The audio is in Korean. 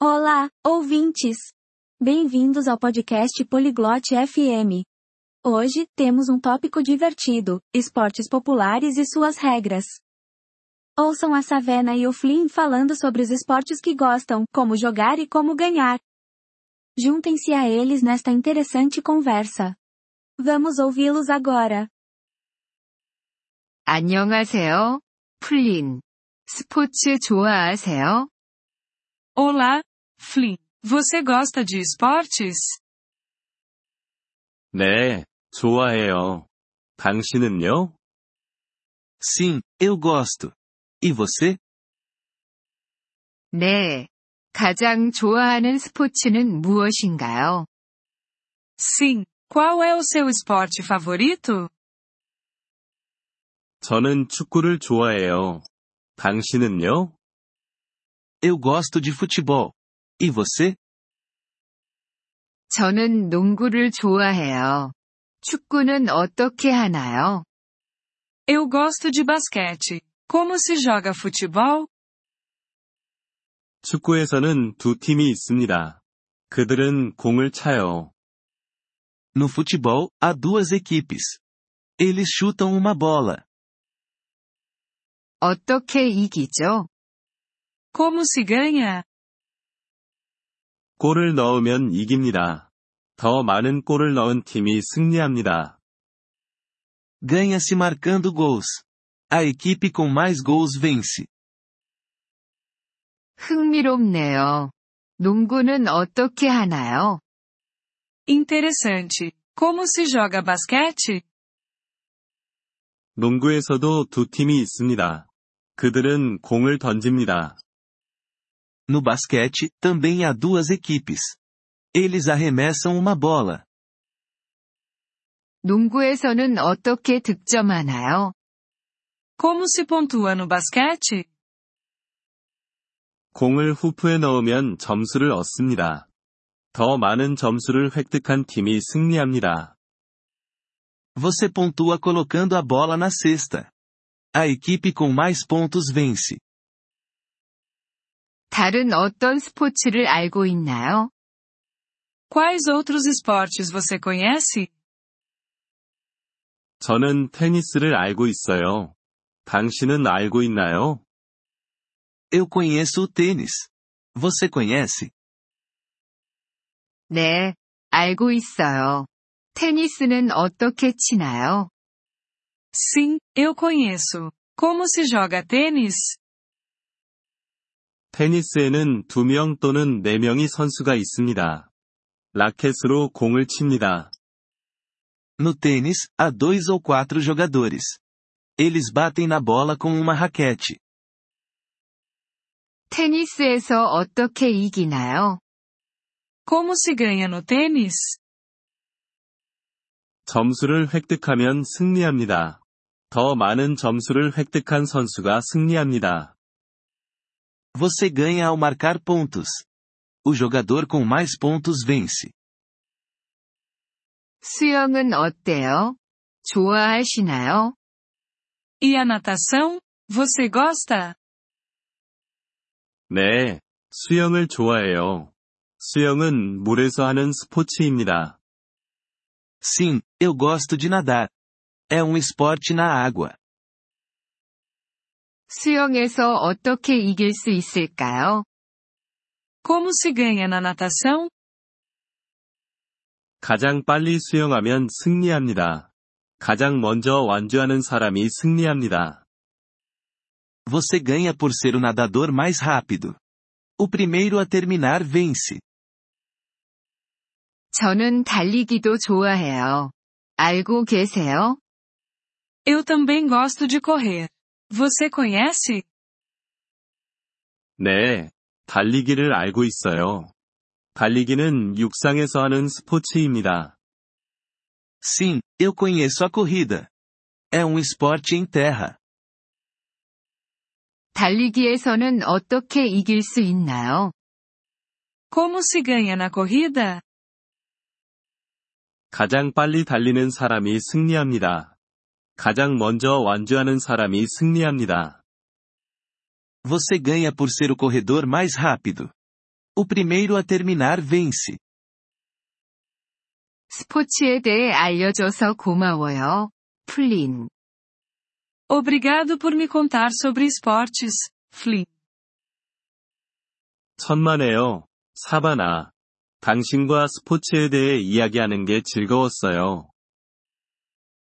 Olá, ouvintes! Bem-vindos ao podcast Poliglote FM. Hoje, temos um tópico divertido: esportes populares e suas regras. Ouçam a Savena e o Flynn falando sobre os esportes que gostam, como jogar e como ganhar. Juntem-se a eles nesta interessante conversa. Vamos ouvi-los agora. 안녕하세요, 플린. 스포츠 좋아하세요? Olá, Flynn. Você gosta de esportes? 네, 좋아해요. 당신은요? Sim, eu gosto. E você? 네. 가장 좋아하는 스포츠는 무엇인가요? Sim. Qual é o seu esporte favorito? 저는 축구를 좋아해요. 당신은요? Eu gosto de futebol. E você? 저는 농구를 좋아해요. 축구는 어떻게 하나요? Eu gosto de basquete. Como se joga futebol? 축구에서는 두 팀이 있습니다. 그들은 공을 차요. No futebol, há duas equipes. Eles chutam uma bola. 어떻게 이기죠? Como se ganha? 골을 넣으면 이깁니다. 더 많은 골을 넣은 팀이 승리합니다. Ganha-se marcando gols. A equipe com mais gols vence. 흥미롭네요. 농구는 어떻게 하나요? Interessante. Como se joga basquete? 농구에서도 두 팀이 있습니다. 그들은 공을 던집니다. No basquete, também há duas equipes. Eles arremessam uma bola. 농구에서는 어떻게 득점하나요? Como se pontua no basquete? 공을 후프에 넣으면 점수를 얻습니다. 더 많은 점수를 획득한 팀이 승리합니다. Você pontua colocando a bola na cesta. A equipe com mais pontos vence. 다른 어떤 스포츠를 알고 있나요? Quais outros esportes você conhece? 저는 테니스를 알고 있어요. 당신은 알고 있나요? Eu conheço o tênis. Você conhece? 네, 알고 있어요. 테니스는 어떻게 치나요? Sim, eu conheço. Como se joga tênis? 테니스에는 두명 또는 네 명의 선수가 있습니다. 라켓으로 공을 칩니다. No tênis, há dois ou quatro jogadores. Eles batem na bola com uma raquete. 테니스에서 어떻게 이기나요? Como se ganha no tênis? 점수를 획득하면 승리합니다. 더 많은 점수를 획득한 선수가 승리합니다. Você ganha ao marcar pontos. O jogador com mais pontos vence. 수영은 어때요? 좋아하시나요? E a natação? Você gosta? 네, 수영을 좋아해요. 수영은 물에서 하는 스포츠입니다. Sim, eu gosto de nadar. É um esporte na água. 수영에서 어떻게 이길 수 있을까요? Como se ganha na natação? 가장 빨리 수영하면 승리합니다. 가장 먼저 완주하는 사람이 승리합니다. Você ganha por ser o nadador mais rápido. O primeiro a terminar vence. 저는 달리기도 좋아해요. 알고 계세요? Eu também gosto de correr. Você conhece? 네, 달리기를 알고 있어요. 달리기는 육상에서 하는 스포츠입니다. Sim, eu conheço a corrida. É um esporte em terra. 달리기에서는 어떻게 이길 수 있나요? Como se ganha na corrida? 가장 빨리 달리는 사람이 승리합니다. 가장 먼저 완주하는 사람이 승리합니다. Você ganha por ser o corredor mais rápido. O primeiro a terminar vence. 스포츠에 대해 알려줘서 고마워요. 플린. Obrigado por me contar sobre esportes, Flynn. 천만에요, 사바나. 당신과 스포츠에 대해 이야기하는 게 즐거웠어요.